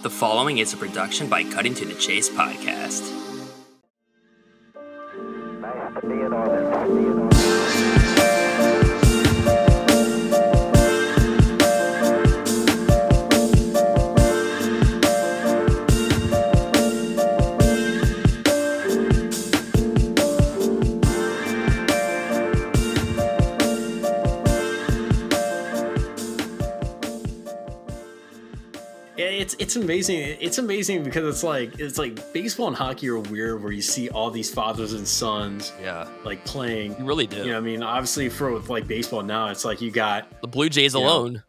The following is a production by Cutting to the Chase podcast. Amazing. It's amazing because it's like it's like baseball and hockey are weird where you see all these fathers and sons Yeah, like playing. you really do. You know, I mean, obviously for with like baseball now, it's like you got the Blue Jays alone.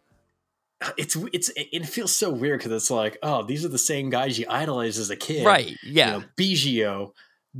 it's it's it feels so weird because it's like oh these are the same guys you idolized as a kid, Right. Yeah. You know, Biggio,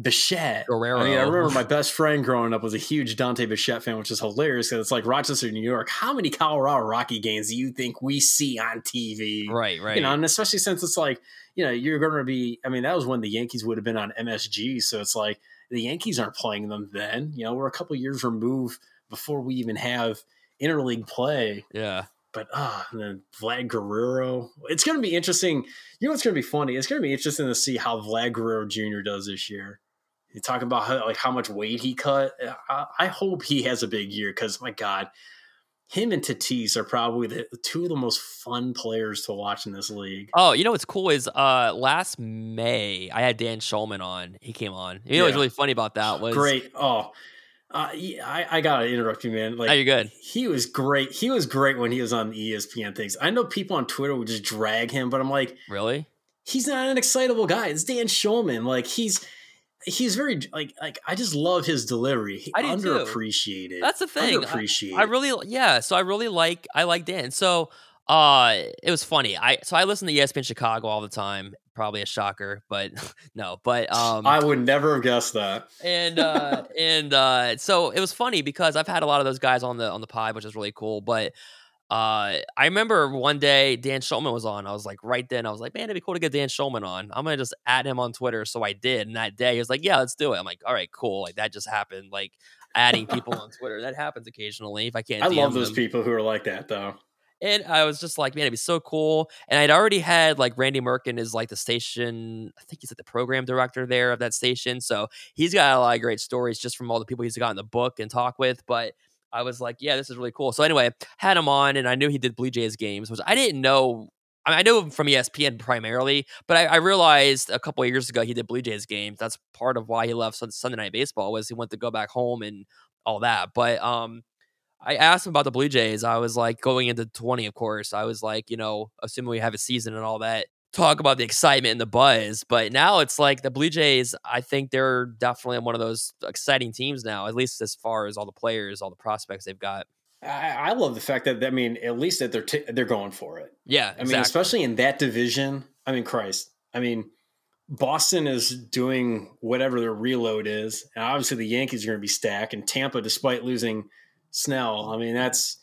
Bichette. Guerrero. I mean, I remember my best friend growing up was a huge Dante Bichette fan, which is hilarious because it's like Rochester, New York. How many Colorado Rocky games do you think we see on TV? right, right. you know, and especially since it's like, you know, you're going to be. I mean, that was when the Yankees would have been on MSG, so it's like the Yankees aren't playing them then. You know, we're a couple years removed before we even have interleague play. yeah. But ah, and then Vlad Guerrero. It's going to be interesting. You know, what's going to be funny. It's going to be interesting to see how Vlad Guerrero Jr. does this year. You talking about how, like how much weight he cut. I, I hope he has a big year because my God, him and Tatis are probably the two of the most fun players to watch in this league. Oh, you know what's cool is uh last May I had Dan Shulman on. He came on. You know what's really funny about that was Great. Oh, uh, I, I gotta interrupt you, man. Like, No, you're good. he was great. He was great when he was on the ESPN things. I know people on Twitter would just drag him, but I'm like, Really? he's not an excitable guy. It's Dan Shulman. Like he's he's very like like I just love his delivery. He, I do too. underappreciated. That's the thing. Underappreciated. I really yeah, so I really like I like Dan. So uh it was funny. I so I listen to ESPN Chicago all the time. Probably a shocker, but no. But um I would never have guessed that. and uh and uh so it was funny because I've had a lot of those guys on the on the pod, which is really cool. But uh I remember one day Dan Shulman was on. I was like right then, I was like, man, it'd be cool to get Dan Shulman on. I'm gonna just add him on Twitter. So I did. And that day he was like, Yeah, let's do it. I'm like, all right, cool. Like that just happened. Like adding people on Twitter. That happens occasionally if I can't. I love those them. people who are like that though. And I was just like, man, it'd be so cool. And I'd already had like Randy Merkin is like the station, I think he's like the program director there of that station. So he's got a lot of great stories just from all the people he's got in the book and talk with. But I was like, yeah, this is really cool. So anyway, had him on and I knew he did Blue Jays games, which I didn't know. I, mean, I knew him from ESPN primarily, but I, I realized a couple years ago he did Blue Jays games. That's part of why he left Sunday Night Baseball was he went to go back home and all that. But um, I asked him about the Blue Jays. I was like going into 20, of course. I was like, you know, assuming we have a season and all that, talk about the excitement and the buzz. But now it's like the Blue Jays, I think they're definitely one of those exciting teams now, at least as far as all the players, all the prospects they've got. I, I love the fact that I mean, at least that they're t- they're going for it. Yeah, I mean, especially in that division. I mean, Christ. I mean, Boston is doing whatever their reload is, and obviously the Yankees are going to be stacked. And Tampa, despite losing Snell, I mean, that's.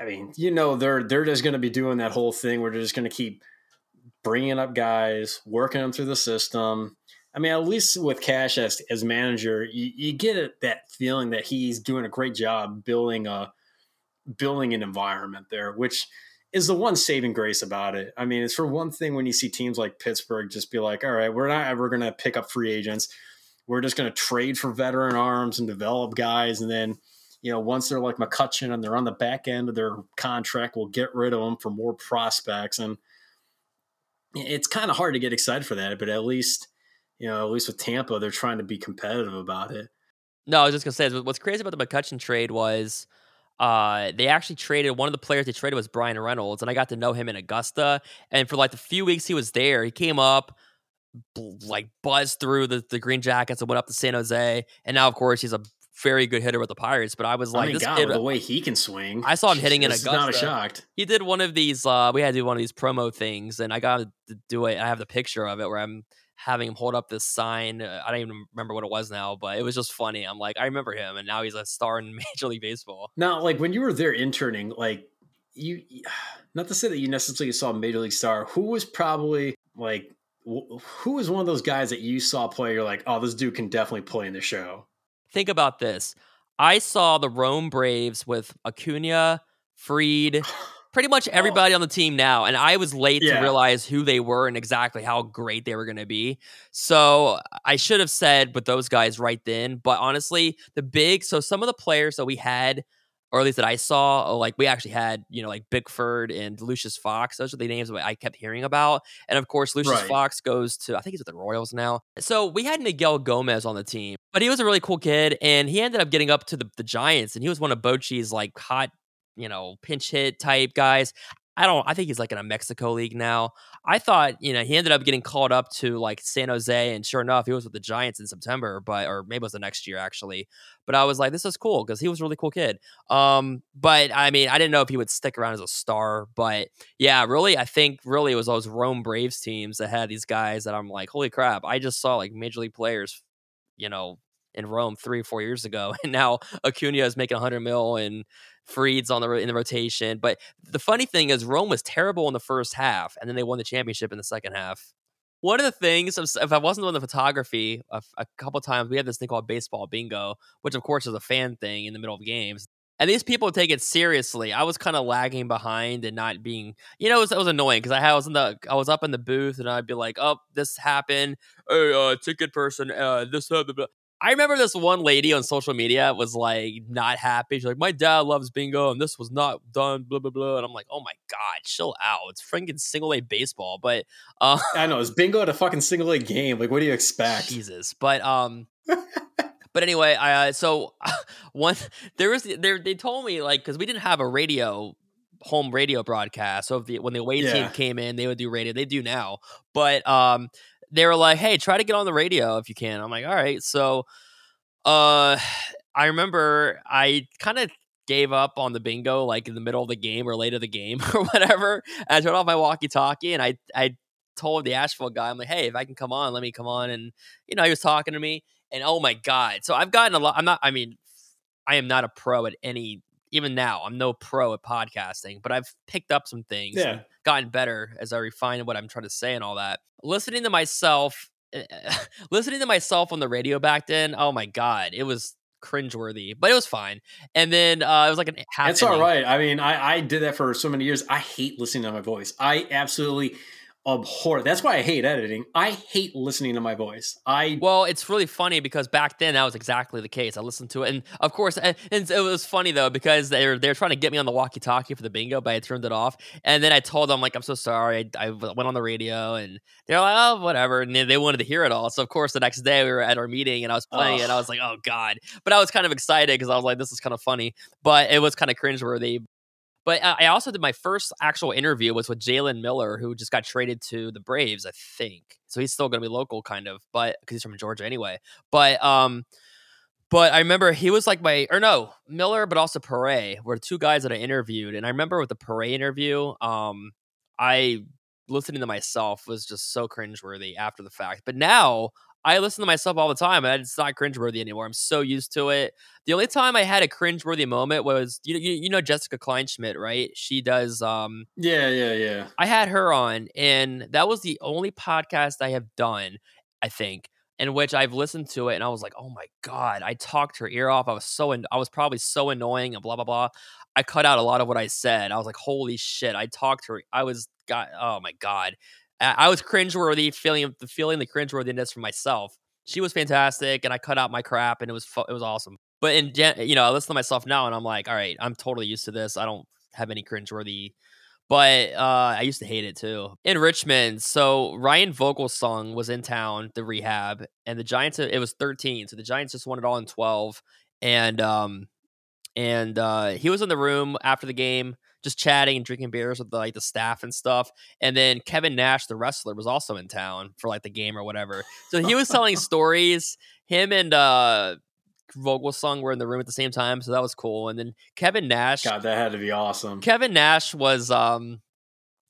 I mean, you know, they're they're just going to be doing that whole thing where they're just going to keep bringing up guys, working them through the system. I mean, at least with Cash as as manager, you, you get that feeling that he's doing a great job building a building an environment there, which is the one saving grace about it. I mean, it's for one thing when you see teams like Pittsburgh just be like, all right, we're not ever going to pick up free agents. We're just going to trade for veteran arms and develop guys. And then, you know, once they're like McCutchen and they're on the back end of their contract, we'll get rid of them for more prospects. And it's kind of hard to get excited for that, but at least, you know, at least with Tampa, they're trying to be competitive about it. No, I was just gonna say what's crazy about the McCutchen trade was uh they actually traded one of the players they traded was Bryan Reynolds, and I got to know him in Augusta. And for like the few weeks he was there, he came up, bl- like buzzed through the, the Green Jackets and went up to San Jose. And now, of course, he's a very good hitter with the Pirates. But I was I like, mean, this God, the way he can swing. I saw him hitting in Jesus, Not a Augusta. shocked. he did one of these. uh We had to do one of these promo things, and I got to do it. I have the picture of it where I'm having him hold up this sign. Uh, I don't even remember what it was now, but it was just funny. I'm like, I remember him, and now he's a star in Major League Baseball. Now, like when you were there interning, like you, not to say that you necessarily saw a major league star, who was probably like, wh- who was one of those guys that you saw play? You're like, oh, this dude can definitely play in the show. Think about this. I saw the Rome Braves with Acuna, Fried, pretty much oh. everybody on the team now, and I was late Yeah. to realize who they were and exactly how great they were going to be. So I should have said with those guys right then. But honestly, the big so some of the players that we had, or at least that I saw, oh, like we actually had, you know, like Bickford and Lucius Fox. Those are the names that I kept hearing about. And of course, Lucius Right. Fox goes to I think he's with the Royals now. So we had Miguel Gomez on the team, but he was a really cool kid, and he ended up getting up to the, the Giants, and he was one of Bochy's like hot you know, pinch hit type guys. I don't. I think he's like in a Mexico league now. I thought, you know, he ended up getting called up to like San Jose, and sure enough, he was with the Giants in September, but or maybe it was the next year actually. But I was like, this is cool because he was a really cool kid. Um, but I mean, I didn't know if he would stick around as a star. But yeah, really, I think really it was those Rome Braves teams that had these guys that I'm like, holy crap! I just saw like major league players, you know, in Rome three or four years ago, and now Acuna is making 100 mil and Fried's on the in the rotation. But the funny thing is, Rome was terrible in the first half, and then they won the championship in the second half. One of the things, if I wasn't doing the photography, a, a couple times we had this thing called baseball bingo, which of course is a fan thing in the middle of games. And these people take it seriously. I was kind of lagging behind and not being, you know, it was, it was annoying because I, was in the, I was up in the booth and I'd be like, "Oh, this happened. Hey, uh, ticket person, uh, this, blah." I remember this one lady on social media was like not happy. She's like, "My dad loves bingo, and this was not done." Blah blah blah. And I'm like, "Oh my god, chill out! It's freaking single A baseball." But uh, I know it's bingo at a fucking single A game. Like, what do you expect? Jesus. But um but anyway, I uh, so one there was there they told me like cuz we didn't have a radio home radio broadcast. So if the, when the away team came in, they would do radio. They do now. But um they were like, "Hey, try to get on the radio if you can." I'm like, "All right." So uh I remember I kind of gave up on the bingo like in the middle of the game or late of the game or whatever. I turned off my walkie-talkie and I I told the Asheville guy, I'm like, hey, if I can come on, let me come on. And you know, he was talking to me, and oh my god! So I've gotten a lot. I'm not. I mean, I am not a pro at any. Even now, I'm no pro at podcasting, but I've picked up some things. and Yeah. gotten better as I refine what I'm trying to say and all that. Listening to myself, listening to myself on the radio back then. Oh my god, it was cringeworthy, but it was fine. And then uh, it was like an half. It's all right. I mean, I, I did that for so many years. I hate listening to my voice. I absolutely abhor. That's why I hate editing. I hate listening to my voice. I Well, it's really funny because back then that was exactly the case. I listened to it, and of course, and, it was funny though because they're they're trying to get me on the walkie-talkie for the bingo, but I turned it off. And then I told them like, "I'm so sorry." I, I went on the radio, and they're like, "Oh, whatever." And they, they wanted to hear it all. So of course, the next day we were at our meeting, and I was playing it. And I was like, "Oh God!" But I was kind of excited because I was like, "This is kind of funny," but it was kind of cringeworthy. But I I also did my first actual interview was with Jalen Miller, who just got traded to the Braves, I think. So he's still going to be local, kind of, but because he's from Georgia anyway. But um, but I remember he was like my or no Miller, but also Pare were two guys that I interviewed, and I remember with the Pare interview, um, I listening to myself was just so cringeworthy after the fact. But now I listen to myself all the time, and it's not cringeworthy anymore. I'm so used to it. The only time I had a cringeworthy moment was you you, you know Jessica Kleinschmidt, right? She does um yeah, yeah, yeah. I had her on, and that was the only podcast I have done, I think, in which I've listened to it, and I was like, "Oh my god!" I talked her ear off. I was so, an- I was probably so annoying, and blah blah blah. I cut out a lot of what I said. I was like, "Holy shit!" I talked her. I was, God, oh my god, I, was cringeworthy, feeling the feeling the cringeworthiness for myself. She was fantastic, and I cut out my crap, and it was fu- it was awesome. But in you know, I listen to myself now, and I'm like, "All right, I'm totally used to this. I don't have any cringeworthy." but uh, I used to hate it too. In Richmond, so Ryan Vogelsong was in town, the rehab, and the Giants. It was 13, so the Giants just won it all in 12, and um, and uh, he was in the room after the game, just chatting and drinking beers with the, like the staff and stuff. And then Kevin Nash, the wrestler, was also in town for like the game or whatever. So he was telling stories. Him and uh, Vogelsong were in the room at the same time, so that was cool. And then Kevin Nash, God, that had to be awesome. Kevin Nash was um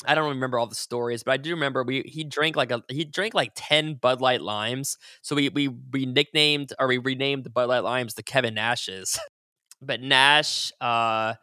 I don't remember all the stories, but I do remember we he drank like a he drank like 10 Bud Light limes. So we we we nicknamed or we renamed the Bud Light limes the Kevin Nashes. but Nash uh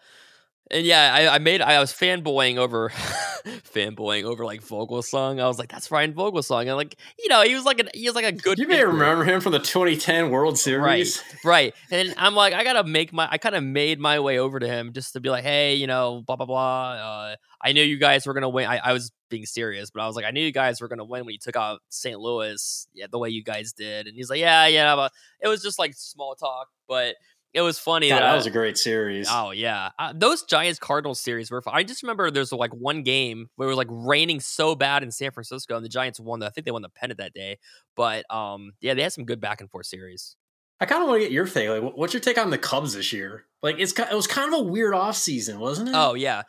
And yeah, I, I made I was fanboying over fanboying over like Vogelsong. I was like, that's Ryan Vogelsong. And like, you know, he was like an he was like a good You may remember him from the 2010 World Series. Right. And I'm like, I gotta make my I kind of made my way over to him just to be like, hey, you know, blah blah blah. Uh, I knew you guys were gonna win. I, I was being serious, but I was like, I knew you guys were gonna win when you took out St. Louis, yeah, the way you guys did. And he's like, Yeah, yeah, but it was just like small talk, but it was funny God, that, that was a great series. Oh yeah, uh, those Giants Cardinals series were. Fun. I just remember there's like one game where it was like raining so bad in San Francisco, and the Giants won. The, I think they won the pennant that day. But um, yeah, they had some good back and forth series. I kind of want to get your take. Like, what's your take on the Cubs this year? Like, it's it was kind of a weird off season, wasn't it? Oh yeah.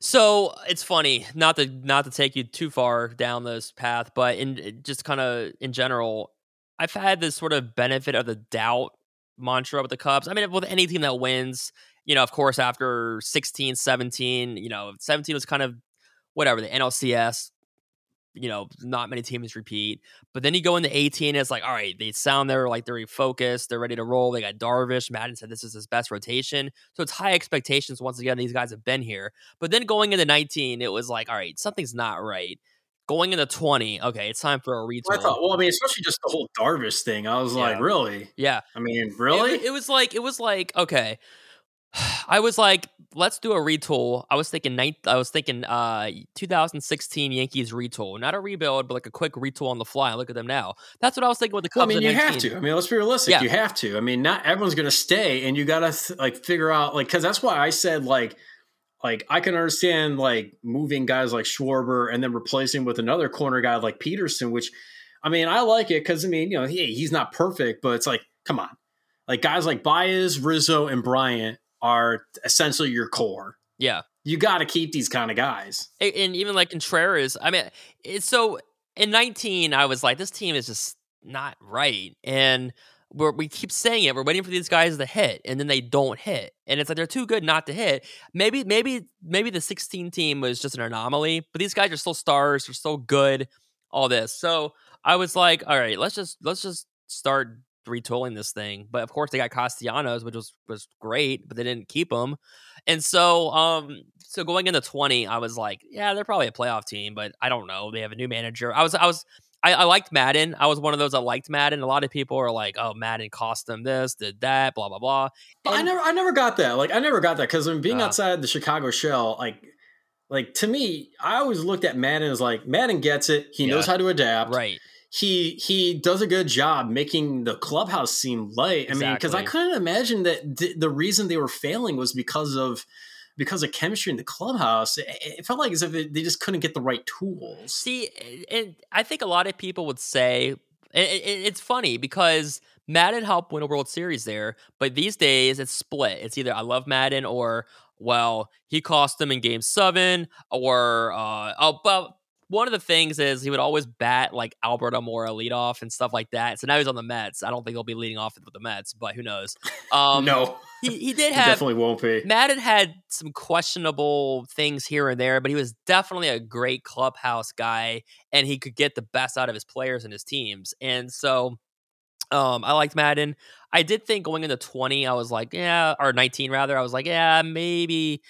So it's funny not to not to take you too far down this path, but in just kind of in general, I've had this sort of benefit of the doubt mantra with the Cubs. I mean, with any team that wins, you know, of course, after 16, 17, you know, 17 was kind of whatever the NLCS. You know, not many teams repeat. But then you go into 18, it's like, all right, they sound they're like they're refocused, they're ready to roll. They got Darvish. Maddon said this is his best rotation. So it's high expectations once again. These guys have been here. But then going into 19, it was like, all right, something's not right. Going into 20, okay, it's time for a retool. I thought. Well, I mean, especially just the whole Darvish thing. I was like, really? yeah. I mean, really? It, was like it was like okay. I was like, let's do a retool. I was thinking ninth. I was thinking uh 2016 Yankees retool, not a rebuild, but like a quick retool on the fly. Look at them now. That's what I was thinking with the Well, I mean, you have to. I mean, let's be realistic. Yeah. You have to. I mean, not everyone's going to stay, and you got to th- like figure out like because that's why I said like like I can understand like moving guys like Schwarber and then replacing with another corner guy like Pederson, which I mean I like it because I mean you know he, he's not perfect, but it's like come on, like guys like Baez, Rizzo, and Bryant are essentially your core. Yeah, You got to keep these kind of guys. A- and even like Contreras. I mean, it's so in 19, I was like, this team is just not right, and we're, we keep saying it. We're waiting for these guys to hit, and then they don't hit, and it's like they're too good not to hit. Maybe, maybe, maybe the 16 team was just an anomaly, but these guys are still stars. They're still good. All this, so I was like, all right, let's just let's just start retooling this thing. But of course, they got Castellanos, which was was great, but they didn't keep him. And so, um, so going into 20, I was like, yeah, they're probably a playoff team, but I don't know. They have a new manager. I was, I was, I, I liked Maddon. I was one of those that liked Maddon. A lot of people are like, oh, Maddon cost them this, did that, blah blah blah. I never, I never got that. Like, I never got that because I'm being Uh. outside the Chicago shell, like, like to me, I always looked at Maddon as like Maddon gets it. He knows how to adapt. Right. He he does a good job making the clubhouse seem light. I mean, because I couldn't imagine that th- the reason they were failing was because of because of chemistry in the clubhouse. It, felt like as if they just couldn't get the right tools. See, and I think a lot of people would say it, it, it's funny because Maddon helped win a World Series there, but these days it's split. It's either I love Maddon or well, he cost them in Game Seven, or uh, oh, but one of the things is he would always bat like Albert Almora leadoff and stuff like that. So now he's on the Mets. I don't think he'll be leading off with the Mets, but who knows? Um, no, he, he did have definitely won't be. Maddon had some questionable things here and there, but he was definitely a great clubhouse guy, and he could get the best out of his players and his teams. And so, um, I liked Maddon. I did think going into twenty, I was like, yeah, or nineteen rather, I was like, yeah, maybe.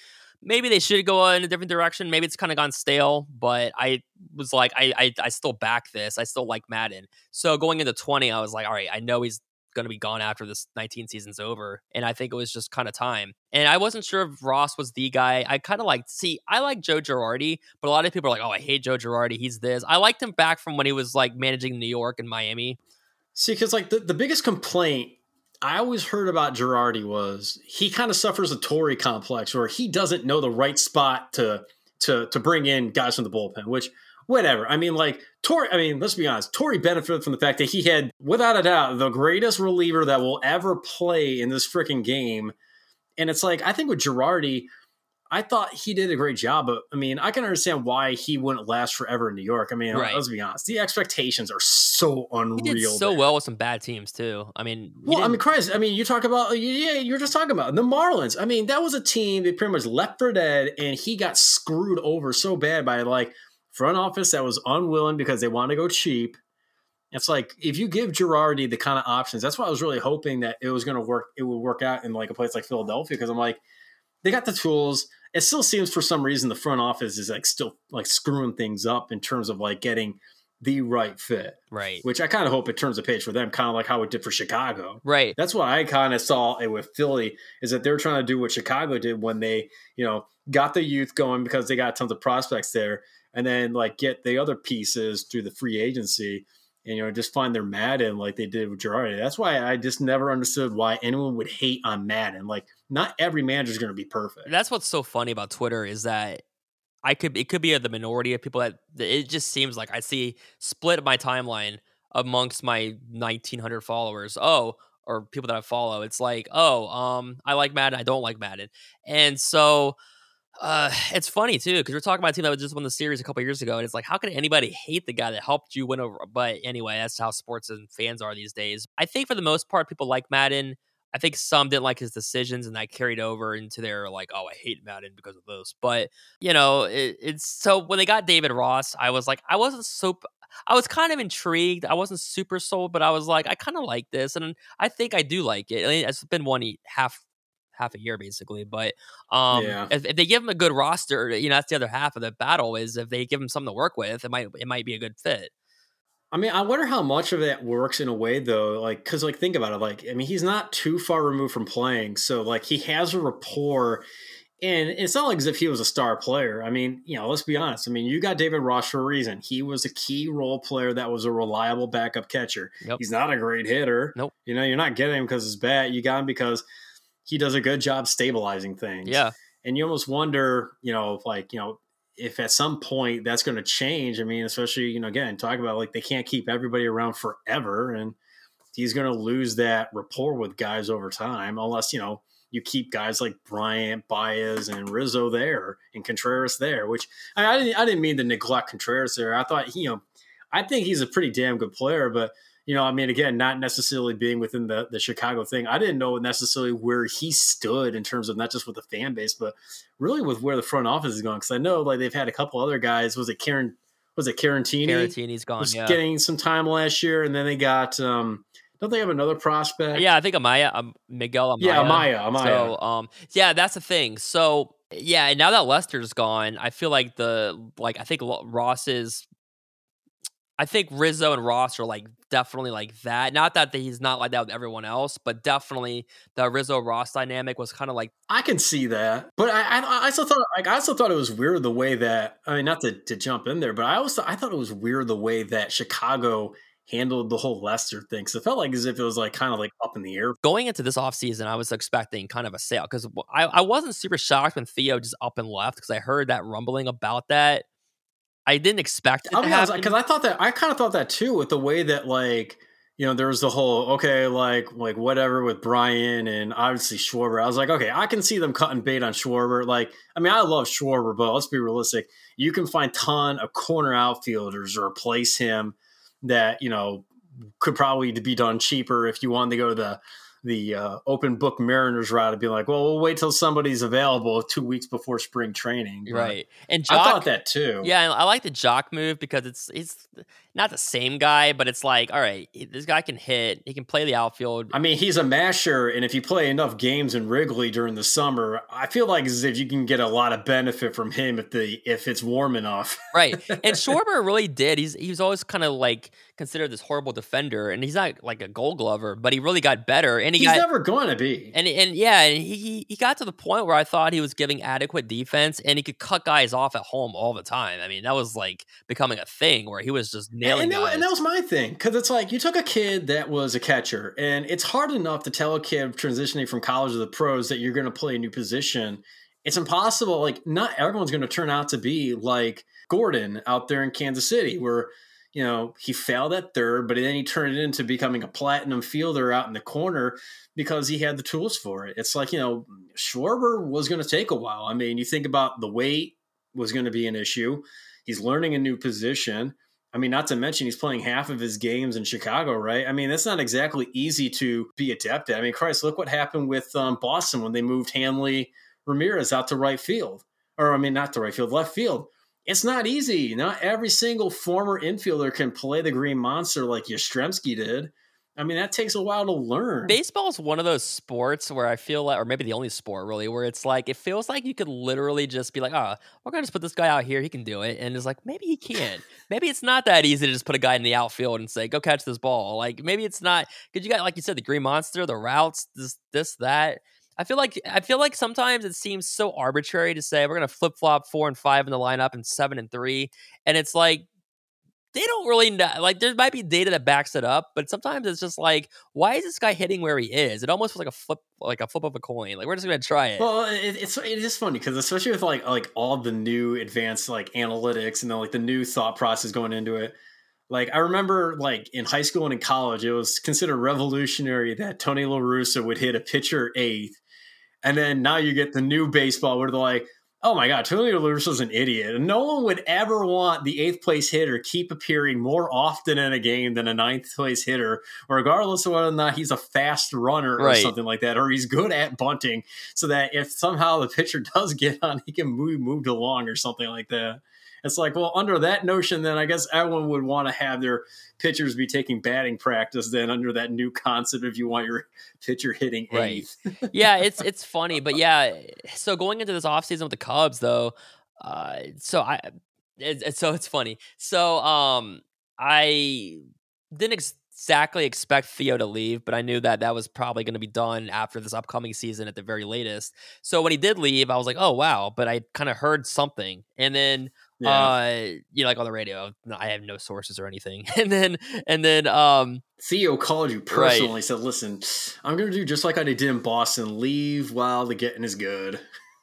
Maybe they should go in a different direction. Maybe it's kind of gone stale, but I was like, I, I I still back this. I still like Maddon. So going into 20, I was like, all right, I know he's going to be gone after this 19 season's over. And I think it was just kind of time. And I wasn't sure if Ross was the guy. I kind of like, see, I like Joe Girardi, but a lot of people are like, oh, I hate Joe Girardi. He's this. I liked him back from when he was like managing New York and Miami. See, because like the, the biggest complaint I always heard about Girardi was he kind of suffers a Torre complex where he doesn't know the right spot to to to bring in guys from the bullpen, which whatever. I mean, like Torre, I mean, let's be honest, Torre benefited from the fact that he had, without a doubt, the greatest reliever that will ever play in this freaking game. And it's like, I think with Girardi, I thought he did a great job, but I mean, I can understand why he wouldn't last forever in New York. I mean, Right. let's be honest, the expectations are so He unreal. did so there. well with some bad teams too. I mean, Well, I mean, Christ, I mean, you talk about, uh, yeah, you're just talking about the Marlins. I mean, that was a team that pretty much left for dead, and he got screwed over so bad by like front office that was unwilling because they want to go cheap. It's like if you give Girardi the kind of options, that's why I was really hoping that it was going to work. It would work out in like a place like Philadelphia because I'm like, they got the tools. It still seems for some reason the front office is like still like screwing things up in terms of like getting the right fit, Right. which I kind of hope it turns a page for them, kind of like how it did for Chicago. Right. That's what I kind of saw it with Philly is that they're trying to do what Chicago did when they, you know, got the youth going because they got tons of prospects there, and then like get the other pieces through the free agency, and you know just find their Maddon like they did with Girardi. That's why I just never understood why anyone would hate on Maddon. Like not every manager is going to be perfect. That's what's so funny about Twitter is that I could it could be the minority of people that it just seems like I see split my timeline amongst my 1900 followers. Oh, or people that I follow. It's like, oh, um, I like Maddon, I don't like Maddon, and so. Uh, it's funny too because we're talking about a team that just won the series a couple years ago, and it's like, how could anybody hate the guy that helped you win over? But anyway, that's how sports and fans are these days. I think for the most part, people like Maddon. I think some didn't like his decisions, and that carried over into their like, oh, I hate Maddon because of those. But you know, it, it's so when they got David Ross, I was like, I wasn't so. I was kind of intrigued. I wasn't super sold, but I was like, I kind of like this, and I think I do like it. I mean, it's been one half half a year basically, but um, Yeah. if, if they give him a good roster, you know, that's the other half of the battle. Is if they give him something to work with, it might it might be a good fit. I mean, I wonder how much of that works in a way though, like because like think about it, like I mean, he's not too far removed from playing, so like he has a rapport, and it's not like as if he was a star player. I mean, you know, let's be honest. I mean, you got David Ross for a reason. He was a key role player that was a reliable backup catcher. Yep. He's not a great hitter. Nope. You know, you're not getting him because it's bad. You got him because he does a good job stabilizing things Yeah, and you almost wonder, you know, like you know, if at some point that's going to change. I mean, especially you know, again, talk about like they can't keep everybody around forever, and he's going to lose that rapport with guys over time, unless you know you keep guys like Bryant, Baez, and Rizzo there, and Contreras there. Which I, I didn't, I didn't mean to neglect Contreras there. I thought you know, I think he's a pretty damn good player, but you know, I mean, again, not necessarily being within the, the Chicago thing. I didn't know necessarily where he stood in terms of not just with the fan base, but really with where the front office is going. Because I know like they've had a couple other guys. Was it Karen? Was it Carantini? Caratini's gone. was Yeah, getting some time last year, and then they got. um Don't they have another prospect? yeah. I think Amaya, um, Miguel Amaya. yeah, Amaya. Amaya. So, um, yeah, that's the thing. So, yeah, and now that Lester's gone, I feel like the like I think Lo- Ross is. I think Rizzo and Ross are like definitely like that. Not that he's not like that with everyone else, but definitely the Rizzo Ross dynamic was kind of like I can see that, but I, I, I still thought like I still thought it was weird the way that I mean not to, to jump in there, but I also I thought it was weird the way that Chicago handled the whole Lester thing. So it felt like as if it was like kind of like up in the air. going into this offseason, I was expecting kind of a sale because I, I wasn't super shocked when Theo just up and left because I heard that rumbling about that. I didn't expect it I'll to be happen. because I thought that I kind of thought that too with the way that like you know there was the whole okay like like whatever with Brian and obviously Schwarber. I was like okay, I can see them cutting bait on Schwarber. Like I mean I love Schwarber, but let's be realistic. You can find ton of corner outfielders to replace him that you know could probably be done cheaper if you wanted to go to the the uh, open book Mariners route and be like, well, we'll wait till somebody's available two weeks before spring training. But right. And I thought that too. Yeah, I like the Joc move because it's it's not the same guy, but it's like, all right, this guy can hit, he can play the outfield. I mean, he's a masher, and if you play enough games in Wrigley during the summer, I feel like as if you can get a lot of benefit from him if the if it's warm enough. right. And Schwarber really did. He's he was always kind of like considered this horrible defender, and he's not like a gold glover, but he really got better. And he he's got never going to be. And and yeah, and he he got to the point where I thought he was giving adequate defense, and he could cut guys off at home all the time. I mean, that was like becoming a thing where he was just nailing and, that, guys. and that was my thing because it's like you took a kid that was a catcher, and it's hard enough to tell a kid transitioning from college to the pros that you're going to play a new position. It's impossible. Like, not everyone's going to turn out to be like Gordon out there in Kansas City, where you know he failed at third, but then he turned it into becoming a platinum fielder out in the corner because he had the tools for it. It's like you know Schwarber was going to take a while. I mean, you think about the weight was going to be an issue. He's learning a new position. I mean, not to mention he's playing half of his games in Chicago, right? I mean, that's not exactly easy to be adept at. I mean, Christ, look what happened with um, Boston when they moved Hanley Ramirez out to right field, or I mean, not to right field, left field. It's not easy. Not every single former infielder can play the Green Monster like Yastrzemski did. I mean, that takes a while to learn. Baseball is one of those sports where I feel like, or maybe the only sport really, where it's like it feels like you could literally just be like, "Oh, we're gonna just put this guy out here; he can do it," and it's like maybe he can. maybe it's not that easy to just put a guy in the outfield and say, "Go catch this ball." Like maybe it's not because you got, like you said, the Green Monster, the routes, this, this, that. I feel like I feel like sometimes it seems so arbitrary to say we're gonna flip flop four and five in the lineup and seven and three, and it's like they don't really know. Like there might be data that backs it up, but sometimes it's just like, why is this guy hitting where he is? It almost feels like a flip, like a flip of a coin. Like we're just gonna try it. Well, it, it's it is funny because especially with like like all the new advanced like analytics and then like the new thought process going into it. Like I remember like in high school and in college, it was considered revolutionary that Tony La Russa would hit a pitcher eighth. And then now you get the new baseball where they're like, oh my God, Tony La Russa's an idiot. And no one would ever want the eighth place hitter keep appearing more often in a game than a ninth place hitter, regardless of whether or not he's a fast runner or Right. something like that, or he's good at bunting, so that if somehow the pitcher does get on, he can move moved along or something like that. It's like, well, under that notion, then I guess everyone would want to have their pitchers be taking batting practice. Then under that new concept, if you want your pitcher hitting Right. yeah, it's it's funny, but yeah. So going into this offseason with the Cubs, though, uh, so I, it, it's so it's funny. So um, I didn't ex- exactly expect Theo to leave, but I knew that that was probably going to be done after this upcoming season at the very latest. So when he did leave, I was like, oh wow, but I kind of heard something, and then yeah. uh, you know, like on the radio, I have no sources or anything, and then and then um, Theo called you personally, said, "Listen, I'm going to do just like I did in Boston. Leave while the getting is good."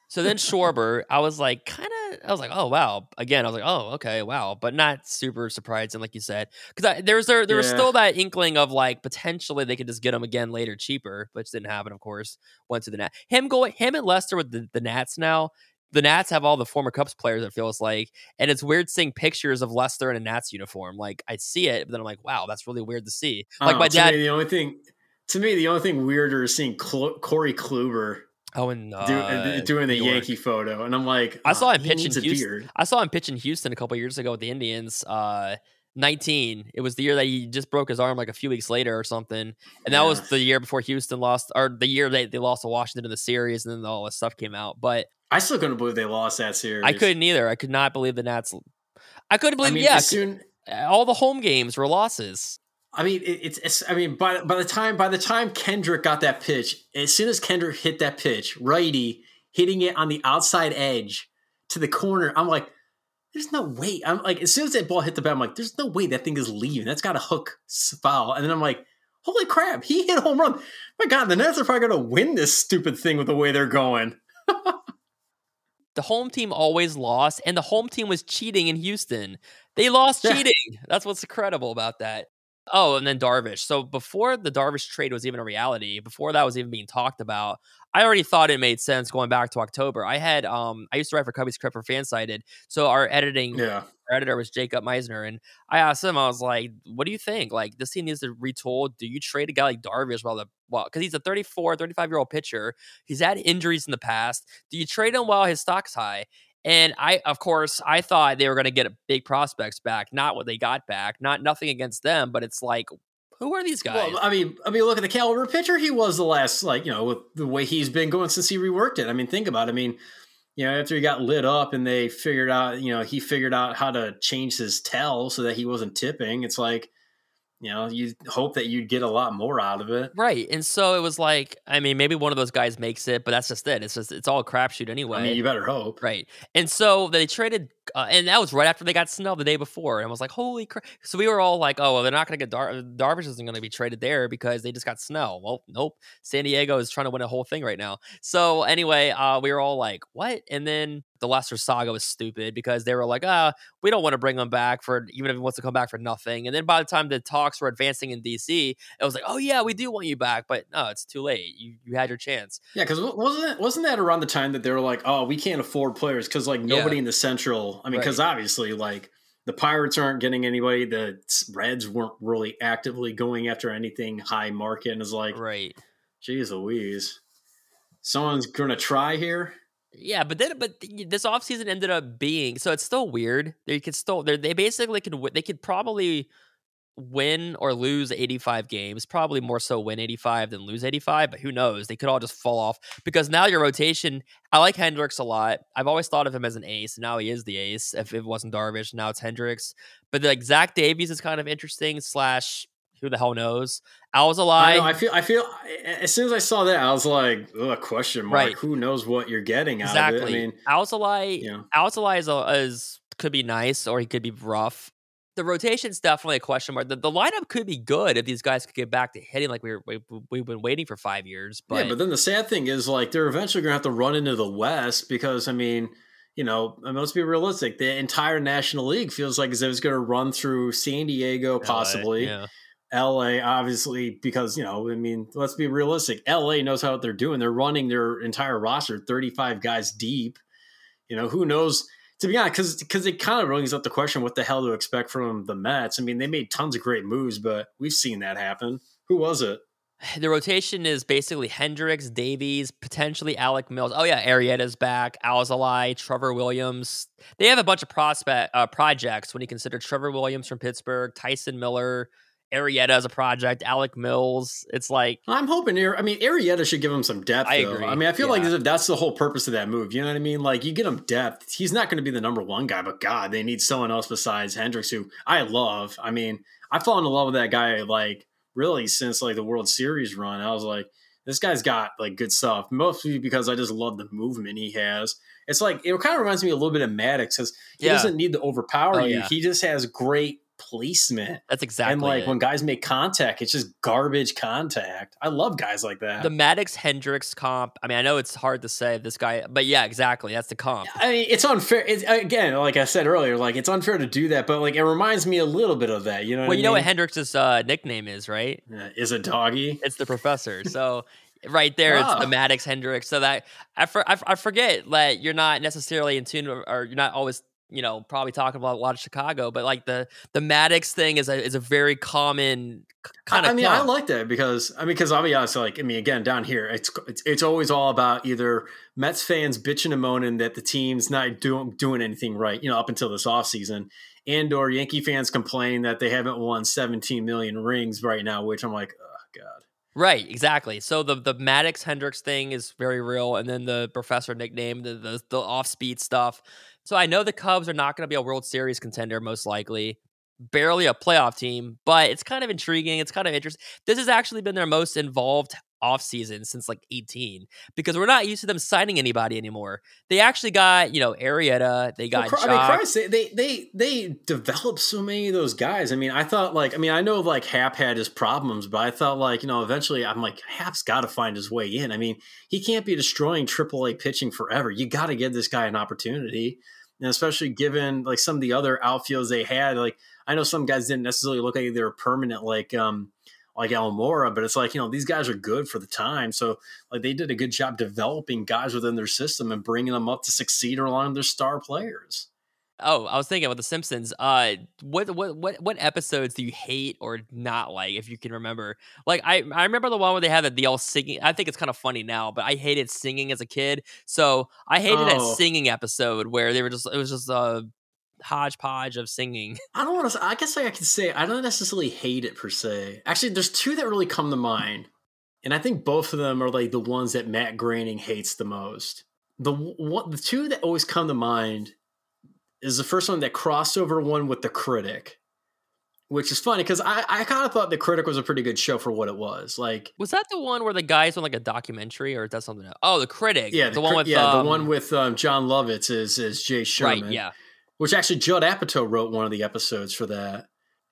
So then Schwarber, I was like, kind of, I was like, oh wow. Again, I was like, oh okay, wow, but not super surprising, like you said, because there was there was Yeah. still that inkling of like potentially they could just get him again later cheaper, which didn't happen. Of course, went to the Nats. Him going, him and Lester with the, the Nats now. The Nats have all the former Cubs players. It feels like, and it's weird seeing pictures of Lester in a Nats uniform. Like I see it, but then I'm like, wow, that's really weird to see. Like don't my dad. me, the only thing to me, the only thing weirder is seeing Cl- Corey Kluber Oh, and uh, do, doing the. Yankee photo, and I'm like, I saw "Oh, him pitch in Houston. beard." I saw him pitch in Houston a couple years ago with the Indians. Uh, 19. It was the year that he just broke his arm like a few weeks later or something. And that was the year before Houston lost, or the year they, they lost to Washington in the series, and then all this stuff came out. But I still couldn't believe they lost that series. I couldn't either. I could not believe the Nats. I couldn't I believe, mean, yeah, soon. all the home games were losses. I mean, it, it's, it's. I mean, by by the time by the time Kendrick got that pitch, as soon as Kendrick hit that pitch, righty hitting it on the outside edge to the corner, I'm like, there's no way. I'm like, as soon as that ball hit the bat, I'm like, there's no way that thing is leaving. That's got a hook foul, and then I'm like, holy crap, he hit a home run. My God, the Nets are probably gonna win this stupid thing with the way they're going. The home team always lost, and the home team was cheating in Houston. They lost cheating. That's what's incredible about that. Oh, and then Darvish. So before the Darvish trade was even a reality, before that was even being talked about, I already thought it made sense going back to October. I had um I used to write for Cubbies Crib for Fansided, so our editing Yeah, our editor was Jacob Meisner, and I asked him, I was like, "What do you think? Like, this team needs to retool. Do you trade a guy like Darvish while the well, because he's a 34, 35 year old pitcher. He's had injuries in the past. Do you trade him while his stock's high?" And I, of course, I thought they were going to get big prospects back, not what they got back. Not nothing against them, but it's like, who are these guys? Well, I mean, I mean, look at the caliber pitcher he was the last, like you know, with the way he's been going since he reworked it. I mean, think about. it. I mean, you know, after he got lit up and they figured out, you know, he figured out how to change his tell so that he wasn't tipping. It's like, you know, you hope that you'd get a lot more out of it. right. And so it was like, I mean, maybe one of those guys makes it, but that's just it. It's just it's all crapshoot anyway. I mean, you better hope. Right. And so they traded, uh, and that was right after they got snubbed the day before. And I was like, holy crap. So we were all like, oh, well, they're not going to get Dar- Darvish isn't going to be traded there because they just got Snell. Well, nope. San Diego is trying to win a whole thing right now. So anyway, uh, we were all like, what? And then the Lester saga was stupid because they were like, ah, we don't want to bring him back for even if he wants to come back for nothing. And then by the time the talks were advancing in DC, it was like, oh, yeah, we do want you back. But no, it's too late. You, you had your chance. Yeah, because wasn't that wasn't that around the time that they were like, oh, we can't afford players because like nobody Yeah. in the Central. I mean, Right. because obviously like the Pirates aren't getting anybody. The Reds weren't really actively going after anything high market, and it's like, Right. Jeez Louise. Someone's gonna try here. Yeah, but then but th- this offseason ended up being so it's still weird. They could still they they basically could they could probably win or lose 85 games. Probably more so win 85 than lose 85, but who knows? They could all just fall off because now your rotation. I like Hendricks a lot. I've always thought of him as an ace. Now he is the ace. If it wasn't Darvish, now it's Hendricks. But like Zach Davies is kind of interesting. Slash, who the hell knows? I, know, I feel. I feel. As soon as I saw that, I was like, Ugh, question mark. Right. Who knows what you're getting out exactly. of it? I mean, you know. Alzolay is, a, is could be nice or he could be rough. The rotation's definitely a question mark. The, the lineup could be good if these guys could get back to hitting like we were, we, we've been waiting for five years. But, yeah, but then the sad thing is, like, they're eventually going to have to run into the West because, I mean, you know, I mean, let's be realistic. The entire National League feels like as if it's going to run through San Diego, LA, possibly. yeah. LA, obviously, because, you know, I mean, let's be realistic. LA knows how they're doing. They're running their entire roster 35 guys deep. You know, who knows? To be honest, because because it kind of brings up the question what the hell to expect from the Mets. I mean, they made tons of great moves, but we've seen that happen. Who was it? The rotation is basically Hendricks, Davies, potentially Alec Mills. Oh yeah, Arrieta's back. Alzolay, Trevor Williams. They have a bunch of prospect uh, projects when you consider Trevor Williams from Pittsburgh, Tyson Miller, Arrieta as a project, Alec Mills. It's like I'm hoping. I mean, Arrieta should give him some depth. I though. agree. I mean, I feel like Yeah. if that's the whole purpose of that move. You know what I mean? Like, you get him depth. He's not going to be the number one guy, but God, they need someone else besides Hendricks, who I love. I mean, I've fallen in love with that guy like really since like the World Series run. I was like, this guy's got like good stuff. Mostly because I just love the movement he has. It's like it kind of reminds me a little bit of Maddux because he Yeah. doesn't need to overpower Oh, you. yeah. He just has great placement. that's exactly and like it. when guys make contact, it's just garbage contact. I love guys like that. the Maddux Hendricks comp. I mean, I know it's hard to say this guy, but yeah, exactly. That's the comp. I mean, it's unfair. It's, again, like I said earlier, like it's unfair to do that, but like it reminds me a little bit of that. You know? Well, what you I know what mean? Hendricks' uh, nickname is, right? Uh, is a doggy. It's the professor. So right there, it's Ah. the Maddux Hendricks. So that I, for, I, I forget that you're not necessarily in tune or, or you're not always you know probably talking about a lot of Chicago, but like the the Maddux thing is a is a very common kind of. I mean, I like that because I mean, because I'll be honest, like I mean, again, down here, it's it's it's always all about either Mets fans bitching and moaning that the team's not doing doing anything right, you know, up until this offseason, and or Yankee fans complain that they haven't won 17 million rings right now, which I'm like, oh god. Right, exactly. So the the Maddux Hendricks thing is very real, and then the professor nickname, the the, the off speed stuff. So I know the Cubs are not going to be a World Series contender, most likely. Barely a playoff team, but it's kind of intriguing. It's kind of interesting. This has actually been their most involved offseason since like 18 because we're not used to them signing anybody anymore. They actually got, you know, Arrieta, they got Well, I mean, Christ, they, they they they developed so many of those guys. I mean, I thought like, I mean, I know like Happ had his problems, but I thought like, you know, eventually I'm like, Happ's got to find his way in. I mean, he can't be destroying AAA pitching forever. You got to give this guy an opportunity, and especially given like some of the other outfields they had. Like, I know some guys didn't necessarily look like they were permanent, like um like Almora, but it's like you know these guys are good for the time. So like they did a good job developing guys within their system and bringing them up to succeed along their star players. Oh, I was thinking about the Simpsons. Uh, what what what what episodes do you hate or not like, if you can remember? Like I I remember the one where they had the, the all singing. I think it's kind of funny now, but I hated singing as a kid. So I hated that Oh. singing episode where they were just it was just a hodgepodge of singing. I don't want to. I guess I can say I don't necessarily hate it per se. Actually, there's two that really come to mind, and I think both of them are like the ones that Matt Groening hates the most. The one, the two that always come to mind is the first one that crossover one with the critic, which is funny because I, I kind of thought the critic was a pretty good show for what it was. Like, Was that the one where the guys on like a documentary, or is that something else? Oh, the critic. yeah, the, one cri- with yeah, um, the one with um, Jon Lovitz is is Jay Sherman. right. Yeah, which actually Judd Apatow wrote one of the episodes for that.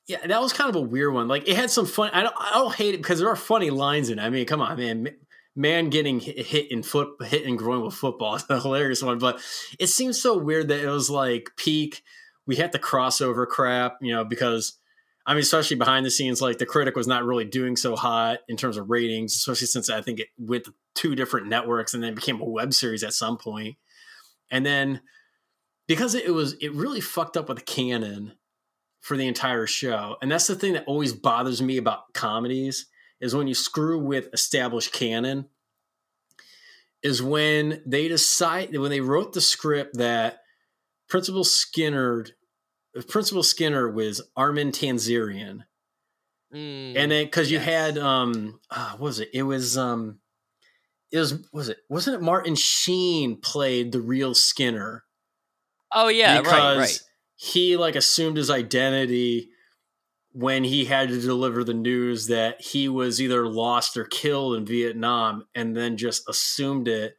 Yeah, that was kind of a weird one. Like it had some fun. I don't, I don't hate it because there are funny lines in it. I mean, come on, man. Man getting hit in foot, hit and groin with football is a hilarious one. But it seems so weird that it was like peak. We had the crossover crap, you know, because I mean, especially behind the scenes, like the critic was not really doing so hot in terms of ratings, especially since I think it went to two different networks and then became a web series at some point. And then because it was it really fucked up with the canon for the entire show. And that's the thing that always bothers me about comedies is when you screw with established canon is when they decide when they wrote the script that Principal Skinner Principal Skinner was Armin Tamzarian Mm, and then because you had um uh, what was it? It was um it was was it? Wasn't it martin sheen played the real skinner? Oh yeah, because right, right. he like assumed his identity when he had to deliver the news that he was either lost or killed in vietnam and then just assumed it.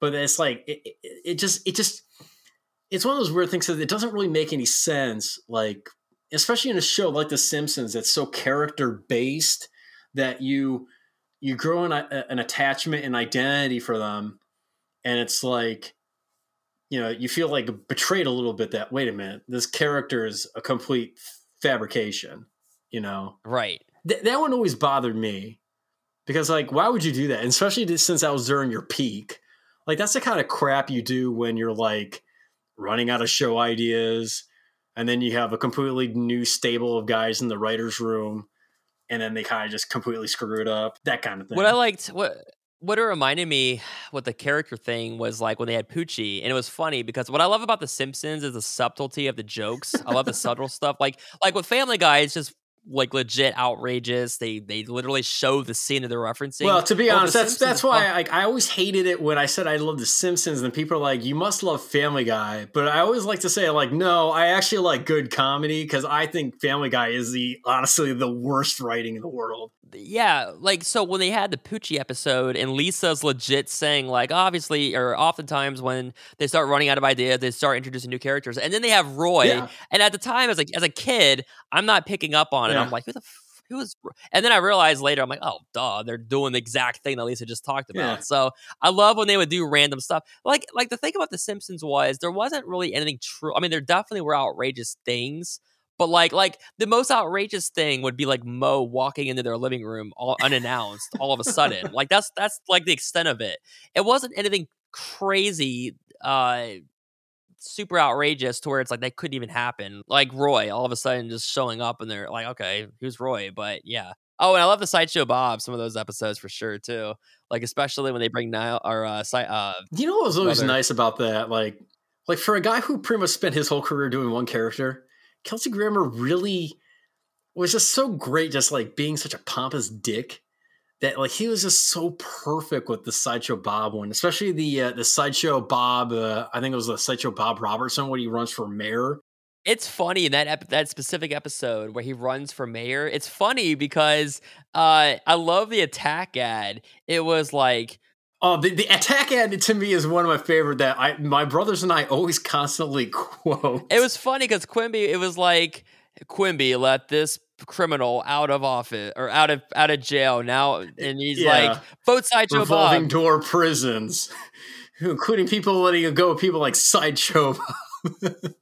But it's like it, it, just it just it's one of those weird things that it doesn't really make any sense like especially in a show like the simpsons that's so character based that you you grow an, an attachment and identity for them. And it's like you know you feel like betrayed a little bit that wait a minute this character is a complete fabrication you know? Right. Th- that one always bothered me because like why would you do that? And especially since that was during your peak. Like that's the kind of crap you do when you're like running out of show ideas and then you have a completely new stable of guys in the writers room and then they kind of just completely screw it up that kind of thing What I liked, what what it reminded me, what the character thing was like when they had Poochie, and it was funny because what I love about The Simpsons is the subtlety of the jokes. I love the subtle stuff, like like with Family Guy, it's just like legit outrageous. They they literally show the scene that they're referencing. Well, to be The honest, that's Simpsons- that's why I, like I always hated it when I said I love The Simpsons, and people are like, "You must love Family Guy," but I always like to say, like, no, I actually like good comedy because I think Family Guy is the honestly the worst writing in the world. yeah, like so when they had the Poochie episode and Lisa's legit saying like obviously or oftentimes when they start running out of ideas, they start introducing new characters, and then they have Roy. Yeah. And at the time, as a as a kid, I'm not picking up on Yeah. I'm like, who the f- who is? And then I realized later, I'm like, oh, duh, they're doing the exact thing that Lisa just talked about. Yeah. So I love when they would do random stuff. Like like the thing about The Simpsons was there wasn't really anything true. I mean, there definitely were outrageous things. But like, like the most outrageous thing would be like Moe walking into their living room all unannounced, all of a sudden. Like that's that's like the extent of it. It wasn't anything crazy, uh, super outrageous to where it's like that couldn't even happen. Like Roy, all of a sudden just showing up and they're like, okay, who's Roy? But yeah. Oh, and I love the sideshow Bob. Some of those episodes for sure too. Like especially when they bring Niall or uh, si- uh You know what was always Mother- nice about that? Like, like for a guy who pretty much spent his whole career doing one character, Kelsey Grammer really was just so great, just like being such a pompous dick. That like he was just so perfect with the sideshow Bob one, especially the uh, the sideshow Bob. Uh, I think it was the sideshow Bob Robertson when he runs for mayor. it's funny in that ep- that specific episode where he runs for mayor. It's funny because uh I love the attack ad. It was like Oh, the, the attack ad to me is one of my favorite that I my brothers and I always constantly quote. it was funny because Quimby, it was like Quimby let this criminal out of office or out of out of jail now, and he's Yeah. like vote sideshow revolving Bob. door prisons, including people letting go people like sideshow.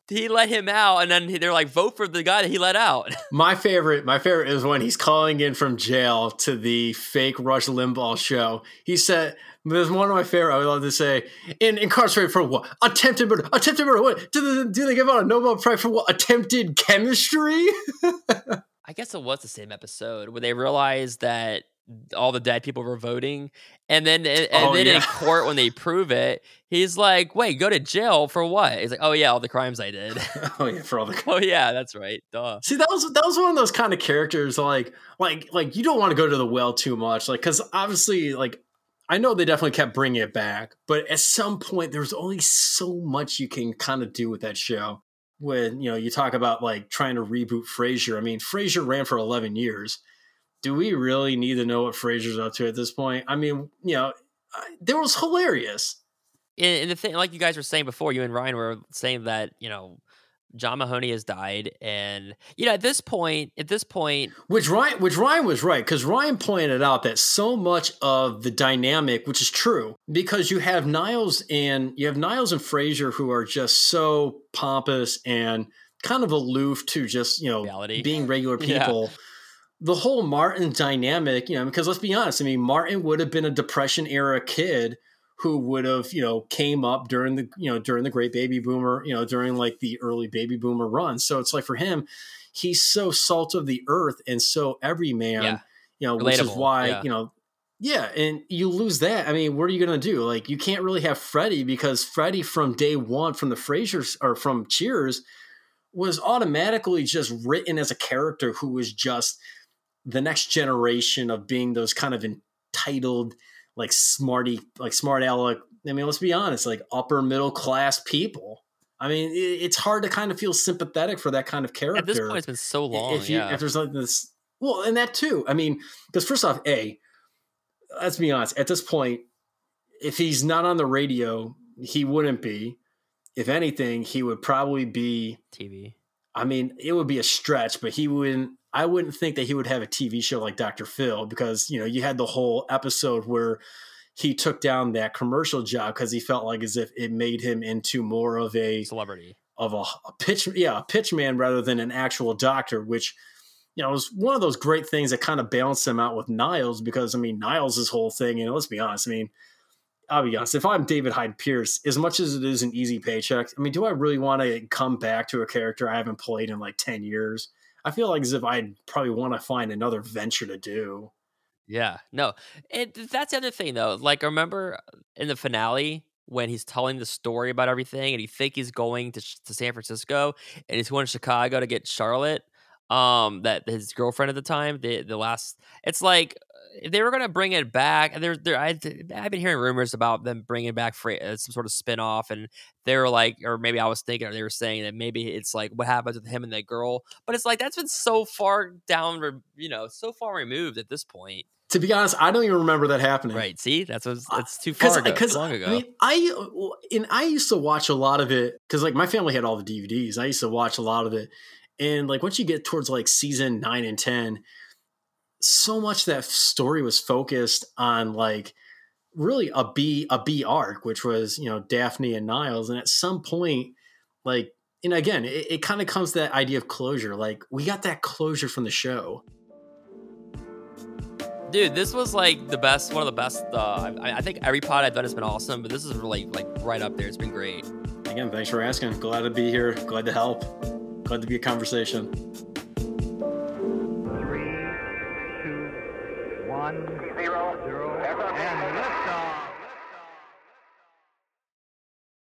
He let him out, and then they're like vote for the guy that he let out. my favorite, my favorite is when he's calling in from jail to the fake Rush Limbaugh show. He said, "There's one of my favorite. I would love to say, in incarcerated for what? Attempted murder. Attempted murder. What? Do they, do they give out a Nobel Prize for what? Attempted chemistry? I guess it was the same episode where they realized that all the dead people were voting, and then and, Oh, then in court when they prove it, he's like, "Wait, go to jail for what?" He's like, "Oh yeah, all the crimes I did." oh yeah, for all the oh yeah, that's right. Duh. See, that was that was one of those kind of characters like like like you don't want to go to the well too much, like because obviously like I know they definitely kept bringing it back, but at some point there's only so much you can kind of do with that show. When you know you talk about like trying to reboot Frasier, I mean Frasier ran for 11 years. Do we really need to know what Frasier's up to at this point? I mean, you know, there was hilarious. And the thing, like you guys were saying before, you and Ryan were saying that you know John Mahoney has died, and you know at this point, at this point, Which Ryan, which Ryan was right because Ryan pointed out that so much of the dynamic, which is true, because you have Niles and you have Niles and Frasier who are just so pompous and kind of aloof to just you know Reality. being regular Yeah. people. The whole Martin dynamic, you know, because let's be honest, I mean, Martin would have been a Depression era kid who would have, you know, came up during the, you know, during the great baby boomer, you know, during like the early baby boomer run. So it's like for him, he's so salt of the earth and so everyman, Yeah. you know, which is why, yeah. you know, yeah, and you lose that. I mean, what are you going to do? Like, you can't really have Freddie because Freddie from day one, from the Frasers or from Cheers, was automatically just written as a character who was just the next generation of being those kind of entitled, like smarty, like smart aleck. I mean, let's be honest, like upper middle class people. I mean, it's hard to kind of feel sympathetic for that kind of character. At this point, it's been so long. if you yeah. if there's like this, well, and that too. I mean, because first off, a let's be honest. At this point, if he's not on the radio, he wouldn't be. If anything, he would probably be TV. I mean, it would be a stretch, but he wouldn't. I wouldn't think that he would have a TV show like Dr. Phil because you know you had the whole episode where he took down that commercial job because he felt like as if it made him into more of a Celebrity. of a, a pitch, yeah, a pitch man rather than an actual doctor, which you know was one of those great things that kind of balanced him out with Niles because I mean Niles' whole thing, you know, let's be honest, I mean. I'll be honest. If I'm David Hyde Pierce, as much as it is an easy paycheck, I mean, do I really want to come back to a character I haven't played in like 10 years? I feel like as if I'd probably want to find another venture to do. Yeah, no, it, that's the other thing though. Like, remember in the finale when he's telling the story about everything, and you think he's going to to San Francisco, and he's going to Chicago to get Charlotte, um, that his girlfriend at the time. The the last, it's like if they were going to bring it back. And there, there, I, I've been hearing rumors about them bringing back Fra- uh, some sort of spin off, and they were like, or maybe I was thinking, or they were saying that maybe it's like what happens with him and that girl. But it's like that's been so far down, you know, so far removed at this point. To be honest, I don't even remember that happening. Right. See, that's what's that's too far ago. Because too long ago. I mean, I and I used to watch a lot of it because like my family had all the DVDs. I used to watch a lot of it, and like once you get towards like season nine and ten, so much that story was focused on like really a B a B arc, which was you know Daphne and Niles, and at some point, like and again, it, it kind of comes to that idea of closure. Like we got that closure from the show. Dude, this was like the best, one of the best. Uh, I, I think every pod I've done has been awesome, but this is really like right up there. It's been great. Again, thanks for asking. Glad to be here. Glad to help. Glad to be a conversation. one, zero, zero.